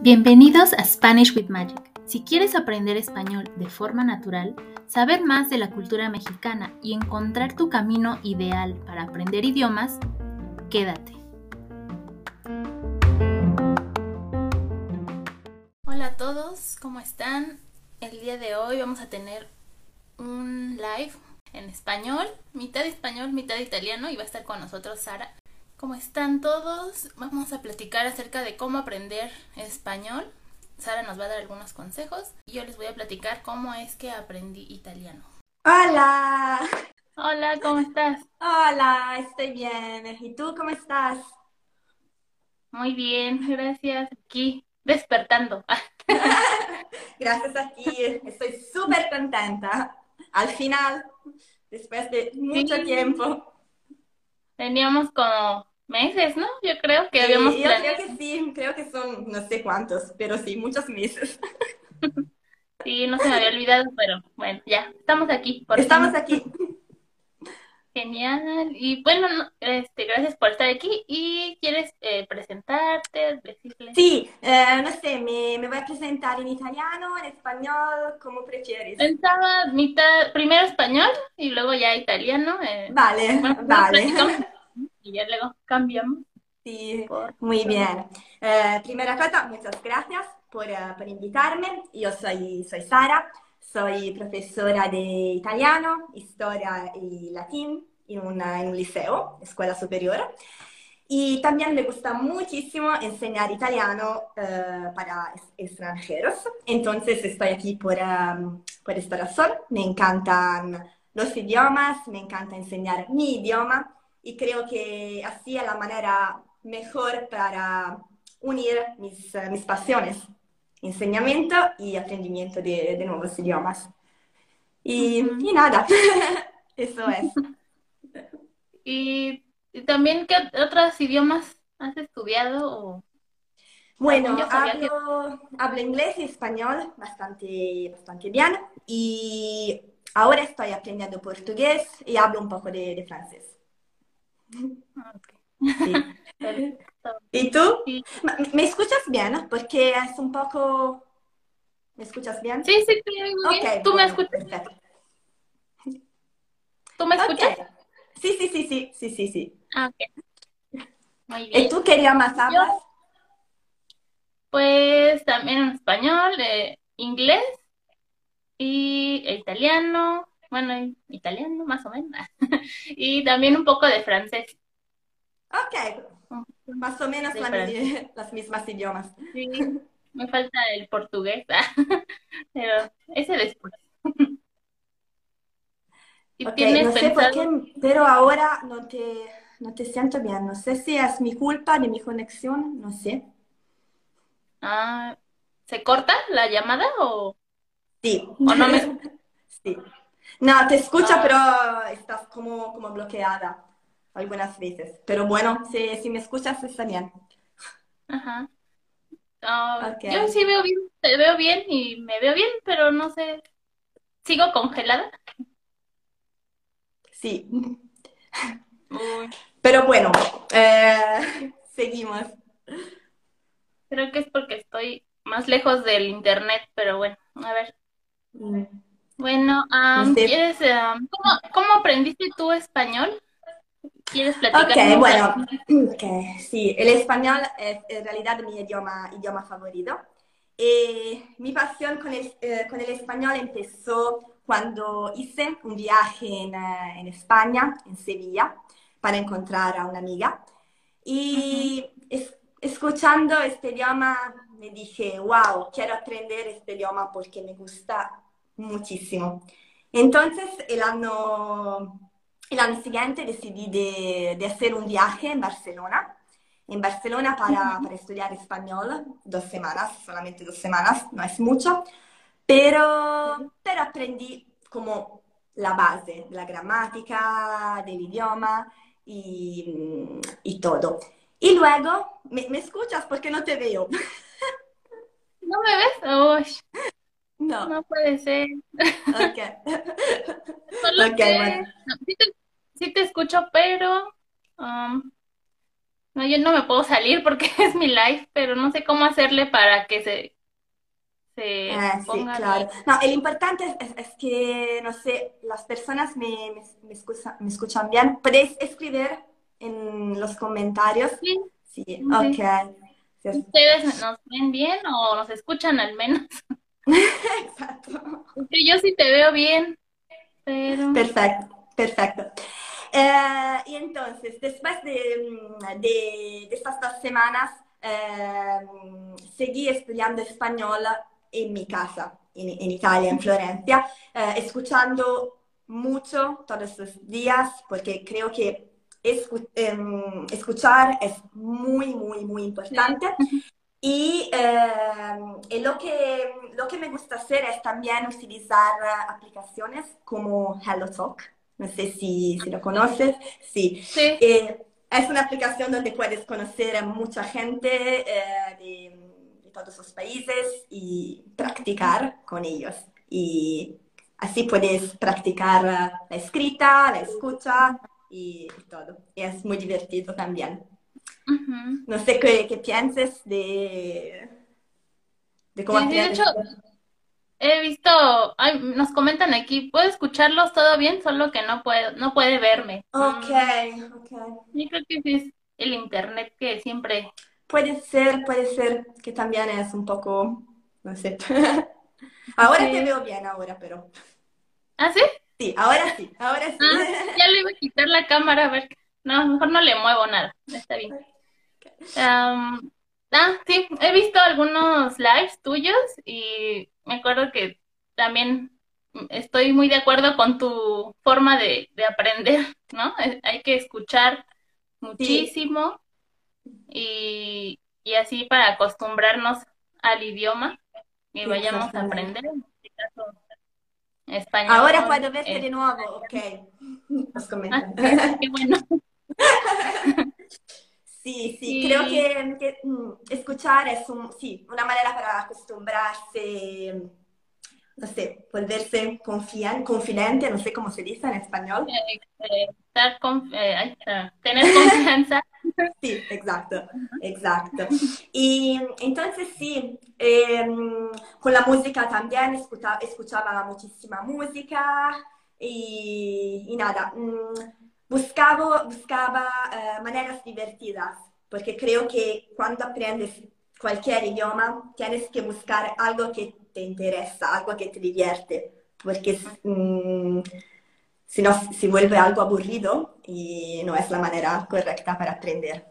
Bienvenidos a Spanish with Magic. Si quieres aprender español de forma natural, saber más de la cultura mexicana y encontrar tu camino ideal para aprender idiomas, quédate. Hola a todos, ¿cómo están? El día de hoy vamos a tener un live en español, mitad español, mitad italiano y va a estar con nosotros Sara. ¿Cómo están todos? Vamos a platicar acerca de cómo aprender español. Sara nos va a dar algunos consejos y yo les voy a platicar cómo es que aprendí italiano. Hola. Hola, ¿cómo estás? Hola, estoy bien. ¿Y tú cómo estás? Muy bien, gracias. Aquí, despertando. gracias a ti, estoy súper contenta. Al final, después de mucho tiempo. Teníamos como meses, ¿no? Yo creo que habíamos Yo creo que sí, creo que son no sé cuántos, pero sí, muchos meses. sí, no se me había olvidado, pero bueno, ya, estamos aquí. estamos aquí. Genial. Y bueno, este, gracias por estar aquí. ¿Y quieres eh, presentarte, decirle? Sí, eh, no sé, me, me, voy a presentar en italiano, en español, como prefieres. Pensaba mitad, primero español y luego ya italiano. Eh. Vale, vale. Y ya luego cambiamos. Sí, muy bien. primera cosa, muchas gracias por, por invitarme. Yo soy, soy Sara. Soy profesora de italiano, historia y latín en, una, en un liceo, escuela superior. Y también me gusta muchísimo enseñar italiano uh, para extranjeros. Entonces estoy aquí por, um, por esta razón. Me encantan los idiomas, me encanta enseñar mi idioma y creo que así es la manera mejor para unir mis, uh, mis pasiones enseñamiento y aprendimiento de, de nuevos idiomas. Y, y nada, eso es. ¿Y, también qué otros idiomas has estudiado? Bueno, hablo, hablo, inglés y español bastante, bastante bien y ahora estoy aprendiendo portugués y hablo un poco de, de francés. Sí. ¿Y tú? ¿Me escuchas bien? Porque es un poco... ¿Me escuchas bien? Sí, sí, sí, muy bien. ¿Tú me escuchas? ¿Tú me escuchas? Sí, sí, sí, sí, sí, sí, sí. Ah, ok. Muy bien. ¿Y tú querías más hablar? Pues también en español, eh, inglés y italiano, bueno, italiano más o menos, y también un poco de francés. Ok, más o menos las mismas idiomas. Sí, me falta el portugués, pero ese después. Okay, no sé por qué, pero ahora no te, no te siento bien. No sé si es mi culpa de mi conexión, no sé. Ah, ¿se corta la llamada o...? Sí. ¿O no me... sí. No, te escucha, ah. pero estás como, como bloqueada algunas veces. Pero bueno, si, si me escuchas está bien. Ajá. Ah, yo sí veo bien, te veo bien y me veo bien, pero no sé, ¿sigo congelada? Sí. Pero bueno, eh, seguimos. Creo que es porque estoy más lejos del internet, pero bueno, a ver. Mm. Bueno, ¿quieres, ¿cómo, ¿cómo aprendiste tú español? ¿Quieres platicar? Ok, bueno, okay, sí, el español es en realidad mi idioma, idioma favorito. Y mi pasión con el, eh, con el español empezó cuando hice un viaje en, eh, en, España, en Sevilla, para encontrar a una amiga. Y es, escuchando este idioma me dije, wow, quiero aprender este idioma porque me gusta muchísimo. Entonces, el año el año siguiente decidí de, de, hacer un viaje en Barcelona, en Barcelona para, para, estudiar español, dos semanas, solamente dos semanas, no es mucho, pero, pero aprendí como la base, la gramática, del idioma y, y todo. Y luego, ¿me, ¿me, escuchas? Porque no te veo. ¿No me ves? No. No puede ser. Ok. Solo que... bueno. sí, te, sí, te, escucho, pero Um, no, yo no me puedo salir porque es mi live, pero no sé cómo hacerle para que se, se Eh, sì, ponga claro. No, el importante es, es que, no sé, las personas me, me, me escucha- me escuchan bien. ¿Podéis escribir en los comentarios? Sí, Sí, ok. sí. Sí, es- ¿Ustedes nos ven bien o nos escuchan al menos? Exacto. Yo sí te veo bien, pero... Perfecto, perfecto. Eh, y entonces, después de, mm, de- de estas dos semanas, eh, seguí estudiando español en mi casa, en, en Italia, en Florencia, eh, escuchando mucho todos los días, porque creo que escu- em, escuchar es muy, muy, muy importante. Y, eh, y lo que, lo que me gusta hacer es también utilizar eh, aplicaciones como HelloTalk. No sé si, si lo conoces. Sí. Sí, Eh, es una aplicación donde puedes conocer a mucha gente eh, de, de todos los países y practicar con ellos. Y así puedes practicar la escrita, la escucha y todo. Y es muy divertido también. ujú. No sé qué, qué pienses de, de cómo Sí, de hecho, he visto, ay, nos comentan aquí, ¿puedo escucharlos todo bien? Solo que no puedo, no puede verme. Ok, Mm, ok. yo creo que es el internet que siempre... Puede ser, puede ser que también es un poco, no sé. Ahora te veo bien, ahora, pero ¿Ah, sí? sí, ahora sí, ahora sí. Ah, ya le iba a quitar la cámara, a ver. No, mejor no le muevo nada, está bien. Ah, sí, he visto algunos lives tuyos y me acuerdo que también estoy muy de acuerdo con tu forma de, de aprender, ¿no? Eh, Hay que escuchar Sí, muchísimo y, y así para acostumbrarnos al idioma y vayamos a aprender, en este caso, Ahora español. puedo verte eh, de nuevo, ok. Nos ah, comentan. qué, bueno. Sí, sí, creo que, que, mm, escuchar es un- sí, una manera para acostumbrarse, no sé, volverse confian- confidente, no sé cómo se dice en español. eh, eh, estar con, eh, tener confianza. Sí, exacto, exacto. Y entonces sí, em, con la música también escucha- escuchaba muchísima música y, y nada, mm, buscaba, buscaba eh, maneras divertidas, porque creo que cuando aprendes cualquier idioma tienes que buscar algo que te interesa, algo que te divierte, porque mm, si no, si vuelve algo aburrido y no es la manera correcta para aprender,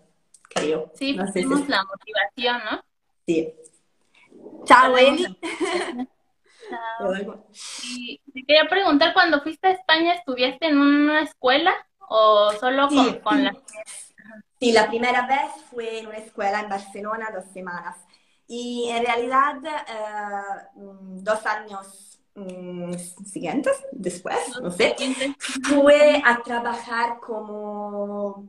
creo. Sí, No sé si la motivación, ¿no? sí. Chao, Eli. motivación. Chao. Y te quería preguntar, cuando fuiste a España, ¿estudiaste en una escuela o solo con, con la... sí, la primera vez fue en una escuela en Barcelona dos semanas y en realidad eh, mm, dos años mm, siguientes, después, no sé, fue a trabajar como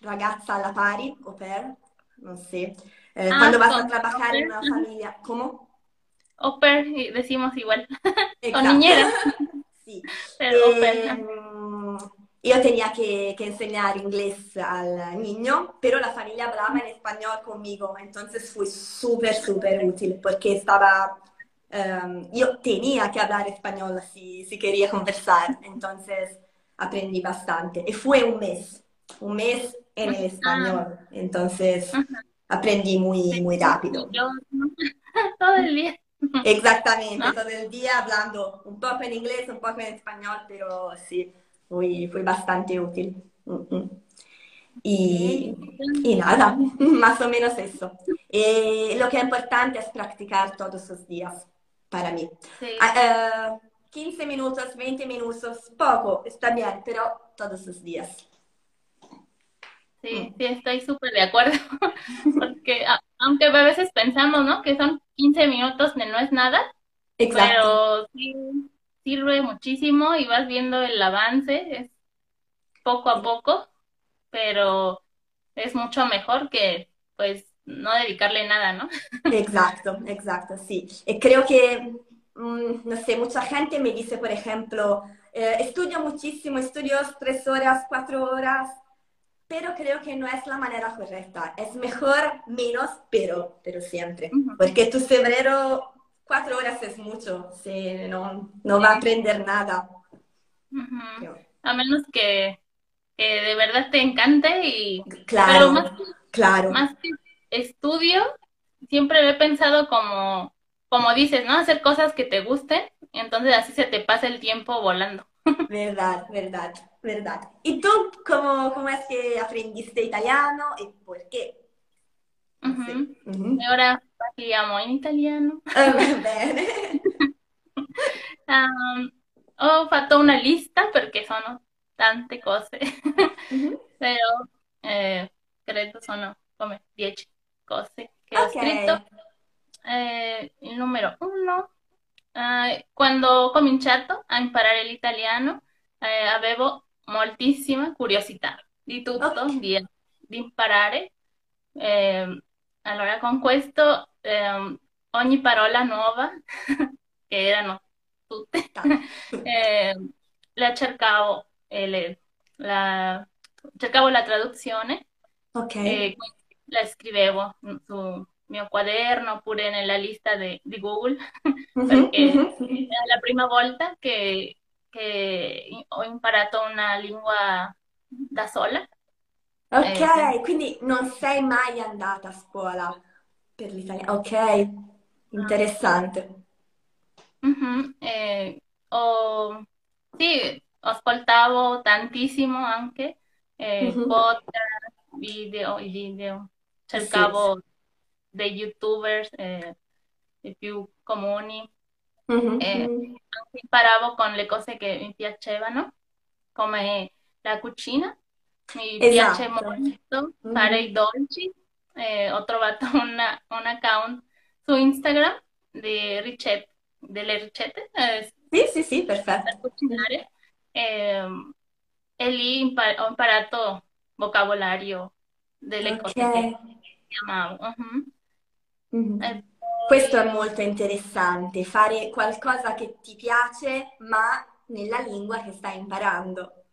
ragazza alla pari, au pair, no sé, Eh, Ah, cuando vas a trabajar en una familia, ¿cómo? Au pair, decimos igual, Exacto. niñera, Sì. pero au pair. ajá. Io tenía que, que enseñar inglés al niño, pero la familia hablaba en español conmigo, entonces fue súper, súper útil porque estaba, ehm, yo tenía que hablar español si, si quería conversar, entonces aprendí bastante. Y fue un mes, un mes en el Ah, español, entonces ajá. aprendí muy, muy rápido. Yo, todo el día, Exactamente, todo el día hablando un poco en inglés, un poco en español, pero sí, fue, fue bastante útil. Mm, mm. Y, y nada, más o menos eso. Eh, lo que es importante es practicar todos los días para mí. Sí. Ah, eh, 15 minutos, 20 minutos, poco, está bien, pero todos los días. Sí, Mm. sí, estoy súper de acuerdo, porque a- aunque a veces pensamos, ¿no? Que son 15 minutos no es nada, Exacto, pero sí sirve muchísimo y vas viendo el avance, es poco a poco, pero es mucho mejor que pues no dedicarle nada, ¿no? exacto, exacto, sí. Y creo que, mm, no sé, mucha gente me dice, por ejemplo, eh, estudio muchísimo, estudio tres horas, cuatro horas, pero creo que no es la manera correcta. Es mejor menos, pero, pero siempre. Porque tu cerebro, cuatro horas es mucho, si no, no va a aprender nada. A menos que, de verdad te encante y... Claro, más, claro. Más que estudio, siempre he pensado como, como dices, ¿no? Hacer cosas que te gusten, entonces así se te pasa el tiempo volando. Verdad, verdad, verdad. ¿Y tú cómo, cómo es que aprendiste italiano y por qué? Uh Ora parliamo in italiano. Ah, bene. um, ho fatto una lista perché sono tante cose, uh-huh. però eh, credo sono come 10 cose che okay. ho scritto. Eh, il numero uno eh, quando ho cominciato a imparare l'italiano avevo moltissima curiosità di tutto, okay. di, di, imparare. Eh, allora con questo ehm, ogni parola nuova, che erano tutte, ehm, la cercavo, le, la, cercavo la traduzione okay. e la scrivevo su mio quaderno oppure nella lista di Google, uh-huh, perché uh-huh. è la prima volta che, che, ho imparato una lingua da sola. Ok, eh, quindi non sei mai andata a scuola per l'italiano. Ok, interessante. Uh-huh, eh, ho, sì, ascoltavo tantissimo anche eh, podcast, video, video. Cercavo... Sì dei youtubers eh, più comuni. Mm-hmm. Eh, imparavo con le cose che mi piacevano, come la cucina. Mi esatto. piace molto fare mm-hmm. i dolci. Eh, ho trovato una, un account su Instagram di ricette, delle ricette. Eh, sì, sì, sì, perfetto. Per cucinare. Ehm, e lì impar- ho imparato vocabolario delle okay. cose che amavo. Uh-huh. Mm-hmm. Eh, Questo è molto interessante, fare qualcosa che ti piace ma nella lingua che stai imparando,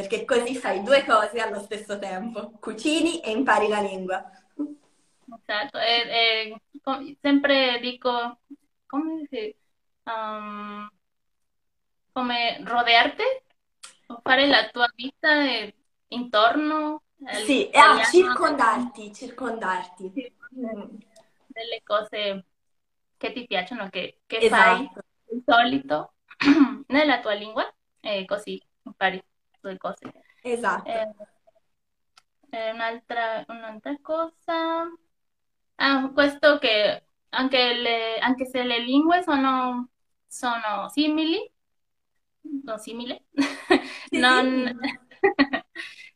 perché così fai due cose allo stesso tempo, cucini e impari la lingua. Esatto, e, e sempre dico, come, dice, um, come rodearte, fare la tua vita intorno. Sì, e ah, circondarti, circondarti. Sì. Mm delle cose che ti piacciono, che, che esatto. fai di solito nella tua lingua e così impari due cose. Esatto. Eh, eh, un'altra, un'altra cosa, ah, questo che anche, le, anche se le lingue sono, sono simili, non simili, non,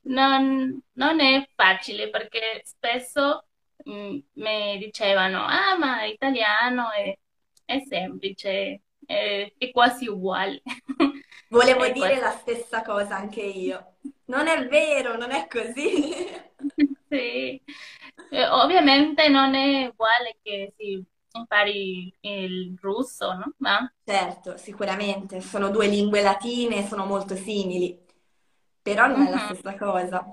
non, non è facile perché spesso mi dicevano, ah ma italiano è, è semplice, è, è, quasi uguale. Volevo è dire quasi... la stessa cosa anche io. Non è vero, non è così. sì, eh, ovviamente non è uguale che si impari il russo, no? Ma... Certo, sicuramente, sono due lingue latine, sono molto simili, però non è la mhm. stessa cosa.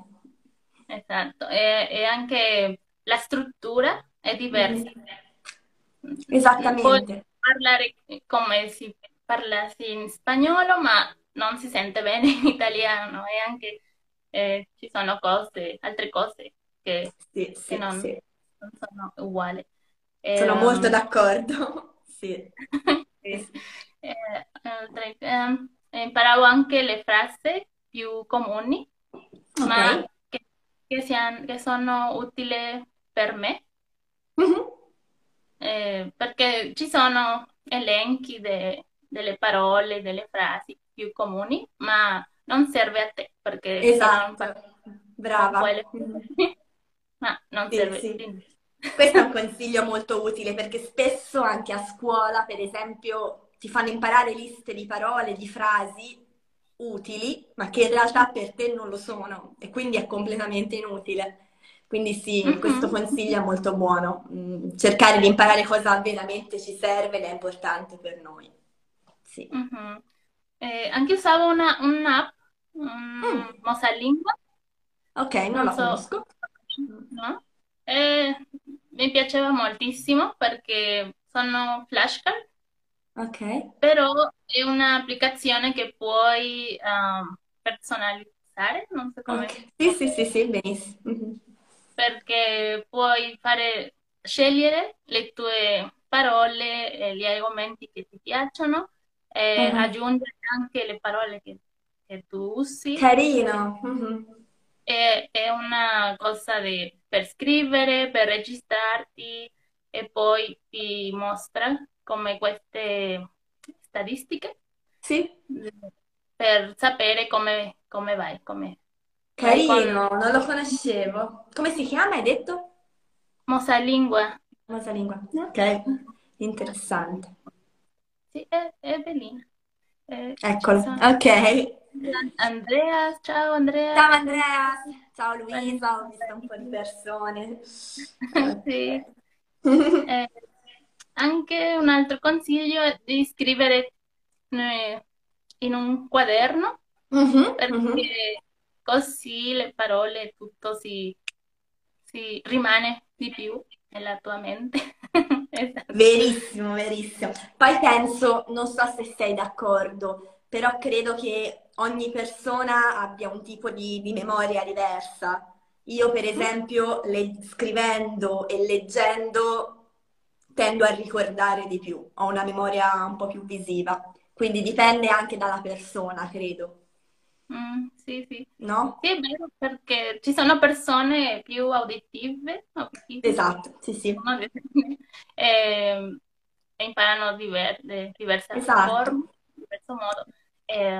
Esatto, e, e anche la struttura è diversa. Mm. Esattamente. Puoi parlare come si parla in spagnolo, ma non si sente bene in italiano e anche eh, ci sono cose, altre cose che, sì, sì, che non, sì. non, sono uguali. Sono um, molto d'accordo. sì. sì. Eh, eh, imparavo anche le frasi più comuni, okay. ma che, che, siano, che sono utili per me, uh-huh. eh, perché ci sono elenchi de, delle parole, delle frasi più comuni, ma non serve a te perché esatto. Brava. ma non serve. Sì. Questo è un consiglio molto utile perché spesso anche a scuola, per esempio, ti fanno imparare liste di parole, di frasi utili, ma che in realtà per te non lo sono e quindi è completamente inutile. Quindi sì, mm-hmm. questo consiglio è molto buono. Mm, cercare di imparare cosa veramente ci serve ed è importante per noi. Sì. Mm-hmm. Eh, anche usavo una, un'app, un mm. Mosalingua, Ok, non non la so, conosco. no? Eh, mi piaceva moltissimo perché sono flashcard, Ok. però è un'applicazione che puoi ehm, personalizzare, non so come, Ok. Sì, sì, sì, sì, benissimo. Mhm. perché puoi fare, scegliere le tue parole, gli argomenti che ti piacciono, e Ah, aggiungere anche le parole che, che tu usi. Carino. Mhm. È, è una cosa di, per scrivere, per registrarti e poi ti mostra come queste statistiche Sì, per sapere come, come vai, come carino, non lo conoscevo. Come si chiama, hai detto? Mosalingua. Rosalingua. Ok, interessante. Sì, è, è bellina. Eh, sono ok. Andrea, ciao Andrea. Ciao Andrea, ciao Luisa, ho visto un po' di persone. Sì. Eh, anche un altro consiglio è di scrivere eh, in un quaderno mhm. perché così le parole, tutto si, si rimane di più nella tua mente. Esatto. Verissimo, verissimo. Poi penso, non so se sei d'accordo, però credo che ogni persona abbia un tipo di, di memoria diversa. Io, per esempio, le- scrivendo e leggendo tendo a ricordare di più, ho una memoria un po' più visiva, quindi dipende anche dalla persona, credo, Mm, sì, sì. no? Sì, è vero perché ci sono persone più auditive, auditive, Esatto, sì, sì, e, e imparano diver- de diversa esatto. forma, in diverso modo. E,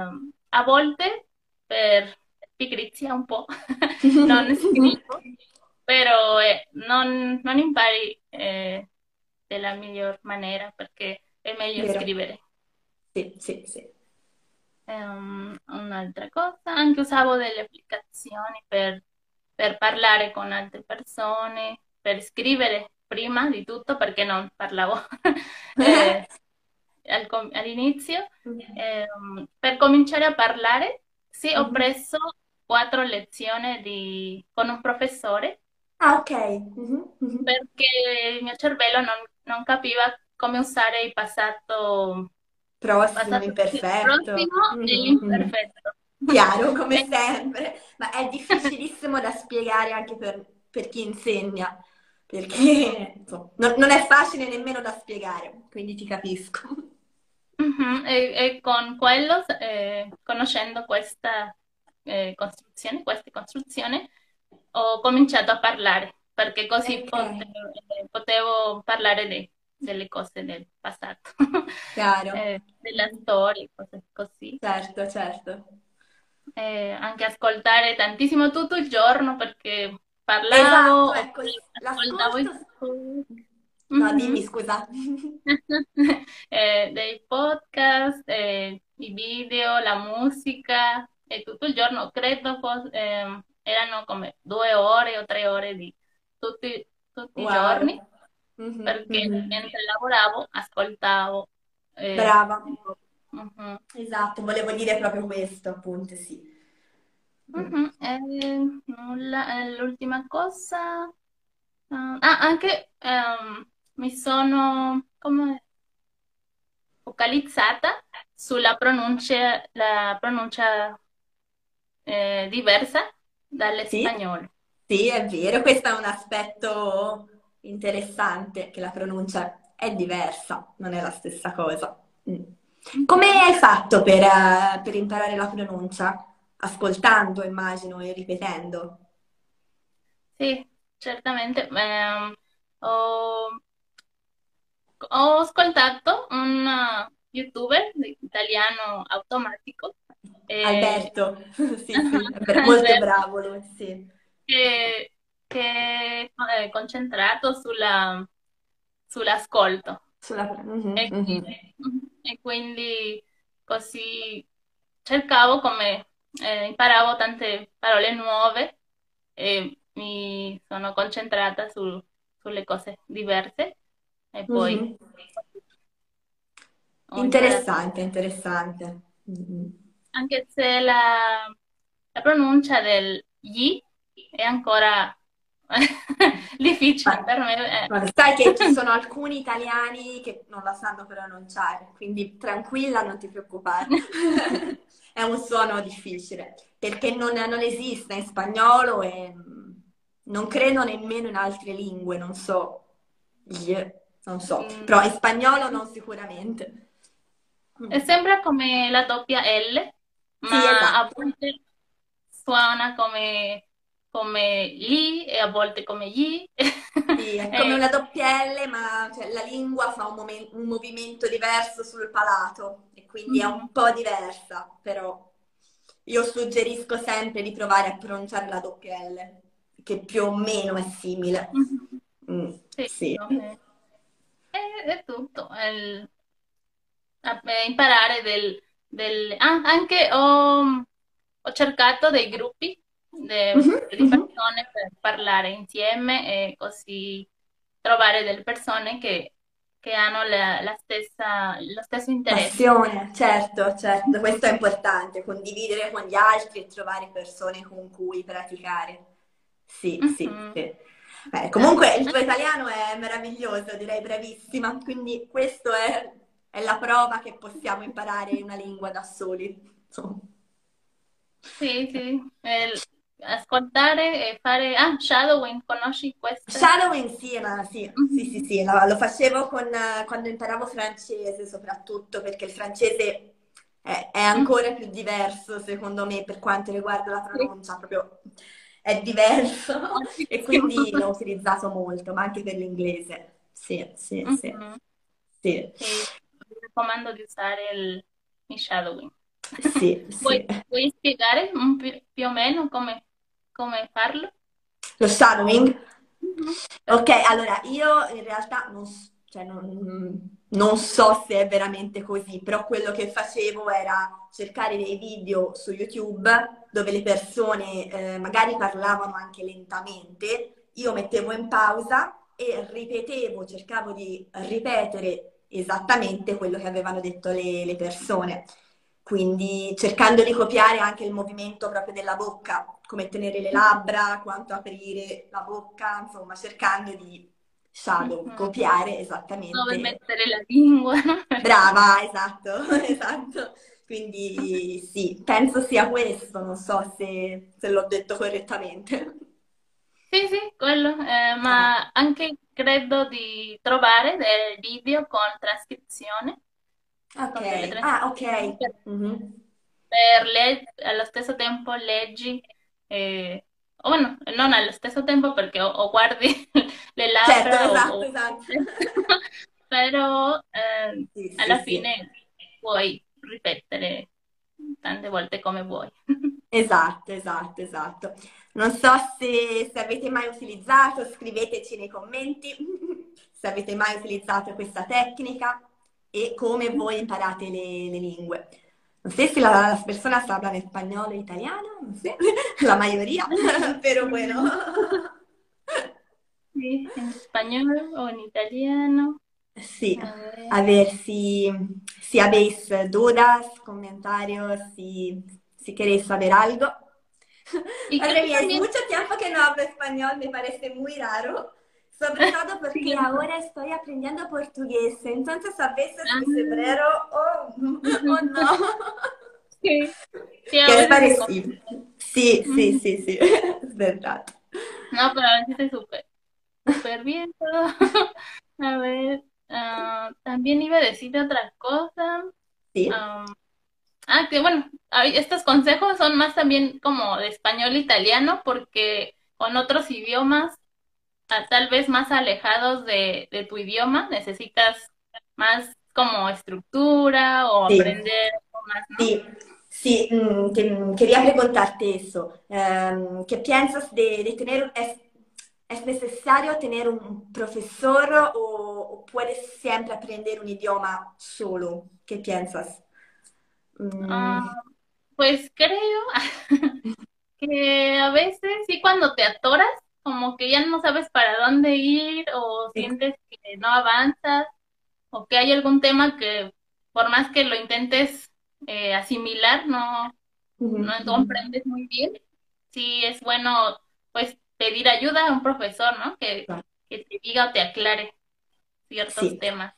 a volte per pigrizia un po' non scrivo, però eh, non, non impari eh, della miglior maniera perché è meglio Vero, scrivere. sì, sì, sì. Ehm, un'altra cosa, anche usavo delle applicazioni per, per parlare con altre persone, per scrivere prima di tutto perché non parlavo eh, al com- all'inizio. Ehm, per cominciare a parlare, sì, ho Mhm. preso quattro lezioni di- con un professore Ah, ok. Mhm, mhm. perché il mio cervello non, non capiva come usare il passato, Prossimo, imperfetto. prossimo e l'imperfetto. Chiaro, come sempre, ma è difficilissimo da spiegare anche per, per chi insegna, perché insomma, non, non è facile nemmeno da spiegare, quindi ti capisco. Mhm, E, e con quello, eh, conoscendo questa eh, costruzione, queste costruzioni, ho cominciato a parlare, perché così Ok, potevo, eh, potevo parlare de- delle cose del passato, eh, della storia, cose così. certo, certo. Eh, anche ascoltare tantissimo tutto il giorno, perché Esatto, parlavo ecco, oppure ascoltavo i. No, dimmi, scusa. eh, dei podcast, eh, i video, la musica e tutto il giorno, credo fos- ehm, erano come due ore o tre ore di tutti, tutti i giorni, Mhm, perché mhm. mentre lavoravo ascoltavo. eh, Brava, mhm, esatto, volevo dire proprio questo, appunto, sì. Eh, nulla, eh, l'ultima cosa. ah, ah, anche ehm, mi sono come focalizzata sulla pronuncia, la pronuncia eh, diversa Sì? dall'espagnolo. Sì, è vero, questo è un aspetto interessante, che la pronuncia è diversa, non è la stessa cosa. Mm. Come hai fatto per, eh, per imparare la pronuncia? Ascoltando, immagino, e ripetendo. Sì, certamente. ehm, ho, ho ascoltato un uh, youtuber italiano automatico eh, Alberto, sì, sì, molto Alberto, bravo lui, sì. che, che è concentrato sulla, sull'ascolto. Sulla... mhm, E mhm. quindi, e quindi così cercavo come eh, imparavo tante parole nuove e mi sono concentrata su- sulle cose diverse e poi Mhm. ho imparato. Interessante, interessante. Mhm. Anche se la, la pronuncia del gli è ancora difficile per me. Eh. Sai che ci sono alcuni italiani che non la sanno pronunciare, quindi tranquilla, non ti preoccupare. è un suono difficile, perché non, non esiste in spagnolo e non credo nemmeno in altre lingue, non so. Non so, mm. però in spagnolo non sicuramente. Mm. Sembra come la doppia L, ma sì, esatto. a volte suona come, come gli e a volte come gli. Sì, è come una doppia L, ma cioè, la lingua fa un, momen- un, movimento diverso sul palato e quindi mm. è un mm-hmm. po' diversa, però io suggerisco sempre di provare a pronunciare la doppia L, che più o meno è simile. Mm-hmm. Mm, sì. sì. Okay. È, è tutto. È il imparare del, del... Ah, anche ho, ho, cercato dei gruppi de, uh-huh, di persone uh-huh. per parlare insieme e così trovare delle persone che, che hanno la, la stessa, lo stesso interesse. Passione, certo, certo, questo è importante, condividere con gli altri e trovare persone con cui praticare. Sì, uh-huh. sì, sì. Beh, comunque il tuo italiano è meraviglioso, direi bravissima, quindi questo è è la prova che possiamo imparare una lingua da soli. Sì, sì. El ascoltare e fare... Ah, shadowing, conosci questo? Shadowing, sì, ma sì, mm-hmm. sì, sì, sì. Lo, lo facevo con, quando imparavo francese soprattutto, perché il francese è, è ancora mm-hmm. più diverso, secondo me, per quanto riguarda la pronuncia, proprio è diverso e quindi l'ho utilizzato molto, ma anche per l'inglese. Sì, sì, sì. Mm-hmm. sì. sì raccomando di usare il, il shadowing. Sì, Puoi, sì. puoi spiegare un, più o meno come, come farlo? Lo shadowing? Mm-hmm. Ok, allora io in realtà non, cioè non, non, so se è veramente così, però quello che facevo era cercare dei video su YouTube dove le persone eh, magari parlavano anche lentamente, io mettevo in pausa e ripetevo, cercavo di ripetere esattamente quello che avevano detto le, le persone. Quindi cercando di copiare anche il movimento proprio della bocca, come tenere le labbra, quanto aprire la bocca, insomma, cercando di shadow, mm-hmm. copiare esattamente. Dove mettere la lingua. Brava, esatto, esatto. Quindi sì, penso sia questo, non so se, se l'ho detto correttamente. Sì, sì, quello, eh, ma anche credo di trovare dei video con trascrizione. Ok, ah, ok. Mm-hmm. Per le- allo stesso tempo leggi, eh, o bueno, non allo stesso tempo perché o, o guardi le certo, labbra esatto, o, esatto. però eh, Sì, alla sì, sì. fine puoi ripetere tante volte come vuoi. Esatto, esatto, esatto. Non so se, se avete mai utilizzato, scriveteci nei commenti se avete mai utilizzato questa tecnica e come voi imparate le, le lingue. Non so se la, las personas hablan español e italiano, non so, la mayoría, pero bueno. Sí, en español o en italiano. Sí, a ver, a ver si, si habéis dudas, comentarios, si, si queréis saber algo. Y Madre mía, también... es mucho tiempo que no hablo español, me parece muy raro. Sobre todo porque sí. ahora estoy aprendiendo portugués, entonces a veces ah. mi cerebro, oh, oh no. Sí, sí ¿Qué es parecido? Sí, sí, sí, sí, es verdad. No, pero a veces súper, súper bien todo. A ver, uh, también iba a decir otra cosa. Sí. Um, Ah, que bueno, estos consejos son más también como de español italiano, porque con otros idiomas, tal vez más alejados de, de tu idioma, necesitas más como estructura o sí. aprender más, ¿no? Sí. Sí, mm, quería preguntarte eso. Um, ¿Qué piensas de, de tener, es, es, necesario tener un profesor o, o puedes siempre aprender un idioma solo? ¿Qué piensas? Uh, pues creo que a veces sí cuando te atoras, como que ya no sabes para dónde ir o sí. sientes que no avanzas o que hay algún tema que por más que lo intentes eh, asimilar, no, uh -huh. no comprendes muy bien. Sí es bueno pues pedir ayuda a un profesor, ¿no? Que, que te diga o te aclare ciertos temas.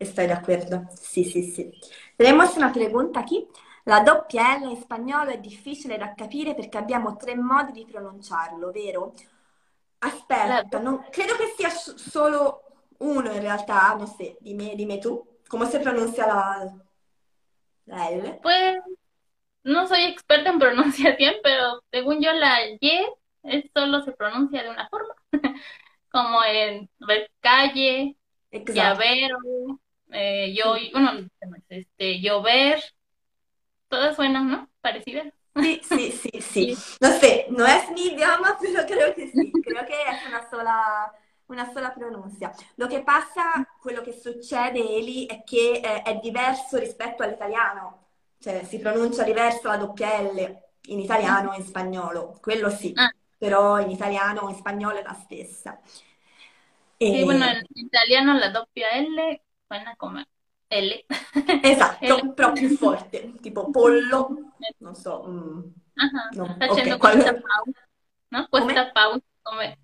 estoy de acuerdo. Sì, sì, sì. Tenemos una pregunta qui. La doppia L in spagnolo è difficile da capire perché abbiamo tre modi di pronunciarlo, vero? Aspetta, non- credo che sia solo uno in realtà, non so, dimmi, dimmi tu, come si pronuncia la, la L? pues no soy experta en pronunciación, pero según yo la Y solo se pronuncia de una forma, como en calle, llavero, eh, yo, bueno, este, llover, todas suenan, ¿no? Parecidas. Sì, sì, sì. Sí. Non so, non è mi idioma, pero creo que sí. Creo que es una sola, una sola pronuncia. Lo che passa, quello che succede, Eli, è che eh, è diverso rispetto all'italiano. Cioè, si pronuncia diverso la doppia L in italiano e in spagnolo. Quello sì, Ah, però in italiano o in spagnolo è la stessa. sí, bueno, E... en italiano la doppia L suena como L. L. Esatto, però più forte, tipo pollo, non so, mm, Ajá, no, facendo questa qual- pausa, ¿no? come? Questa pausa, come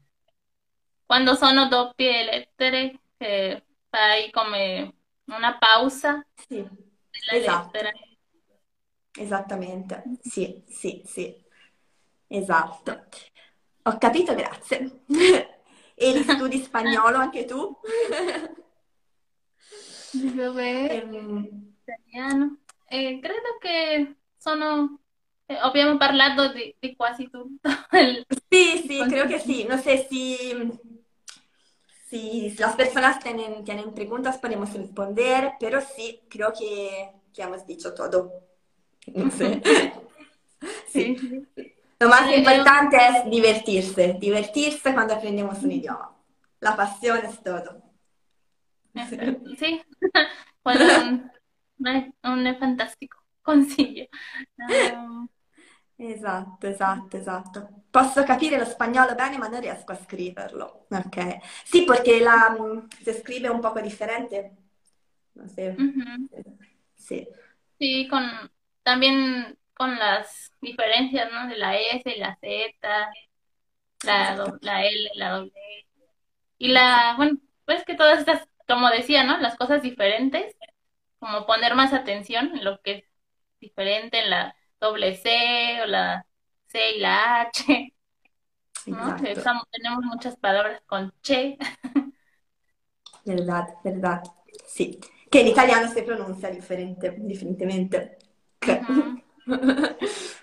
quando sono doppie lettere, che fai come una pausa Sì, della esatto. lettera. Esattamente, sì, sì, sì, esatto. Ho capito, grazie. E studi spagnolo anche tu? Ehm, italiano. Eh, credo che sono, eh, abbiamo parlato di, di quasi tutto el sí, sí, creo que sí. No sé si, si las personas tienen, tienen preguntas, podemos responder, pero sí, creo que, que hemos dicho todo. No sé. Sí. Lo más Eh, importante es divertirse, divertirse cuando aprendemos un idioma. La pasión es todo. quello è un, un fantastico consiglio. Ehm, Esatto, esatto, esatto. Posso capire lo spagnolo bene, ma non riesco a scriverlo. Ok. Sì, perché la, se scrive un poco differente. No sé. Sì, Sí, con también con las diferencias, ¿no? De la S y la Z, la, do- la L, la L. Y la, bueno, pues que todas estas, como decía, ¿no? Las cosas diferentes, como poner más atención en lo que es diferente en la doble C o la C y la H, ¿no? Que usamos- tenemos muchas palabras con che. Verdad, verdad. Sì. Che in italiano si pronuncia. Ujú.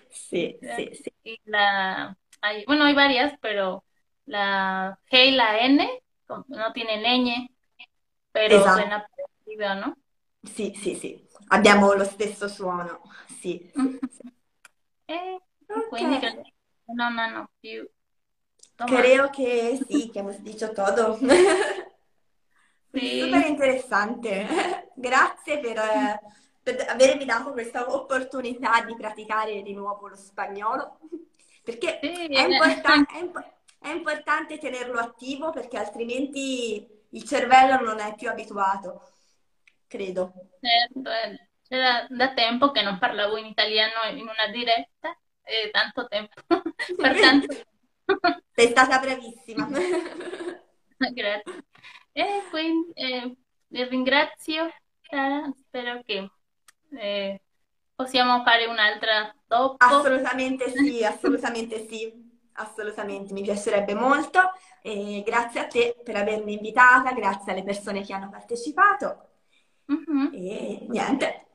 Sì, sì, sì. Y la, hay, bueno, hay varias, pero la G y la N no tienen ñ, pero Esatto. suena parecido, ¿no? Sì, sì, sì. Abbiamo lo stesso suono. Sì, sì, sì. Eh, Ok. quindi che non hanno più Creo domande. que sí, que hemos dicho todo. Quindi super Sì, interessante. Grazie per, eh, per avermi dato questa opportunità di praticare di nuovo lo spagnolo, perché sì, è, importa- è imp- è importante tenerlo attivo perché altrimenti il cervello non è più abituato, credo. certo, eh, c'era da tempo che non parlavo in italiano in una diretta, eh, tanto tempo, per tanto tempo. Sei stata bravissima. Grazie. E quindi eh, vi ringrazio, Sara, spero che eh, possiamo fare un'altra dopo. Assolutamente sì, assolutamente sì, assolutamente, mi piacerebbe molto. E grazie a te per avermi invitata, grazie alle persone che hanno partecipato Mhm. e niente.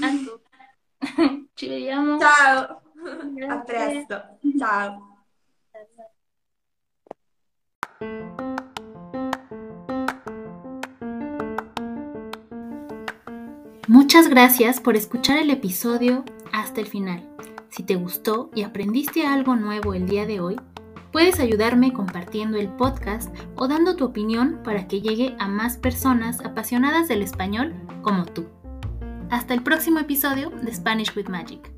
A tutti. Ci vediamo. Ciao, a Grazie. presto, ciao. Muchas gracias por escuchar el episodio hasta el final. Si te gustó y aprendiste algo nuevo el día de hoy, puedes ayudarme compartiendo el podcast o dando tu opinión para que llegue a más personas apasionadas del español como tú. Hasta el próximo episodio de Spanish with Magic.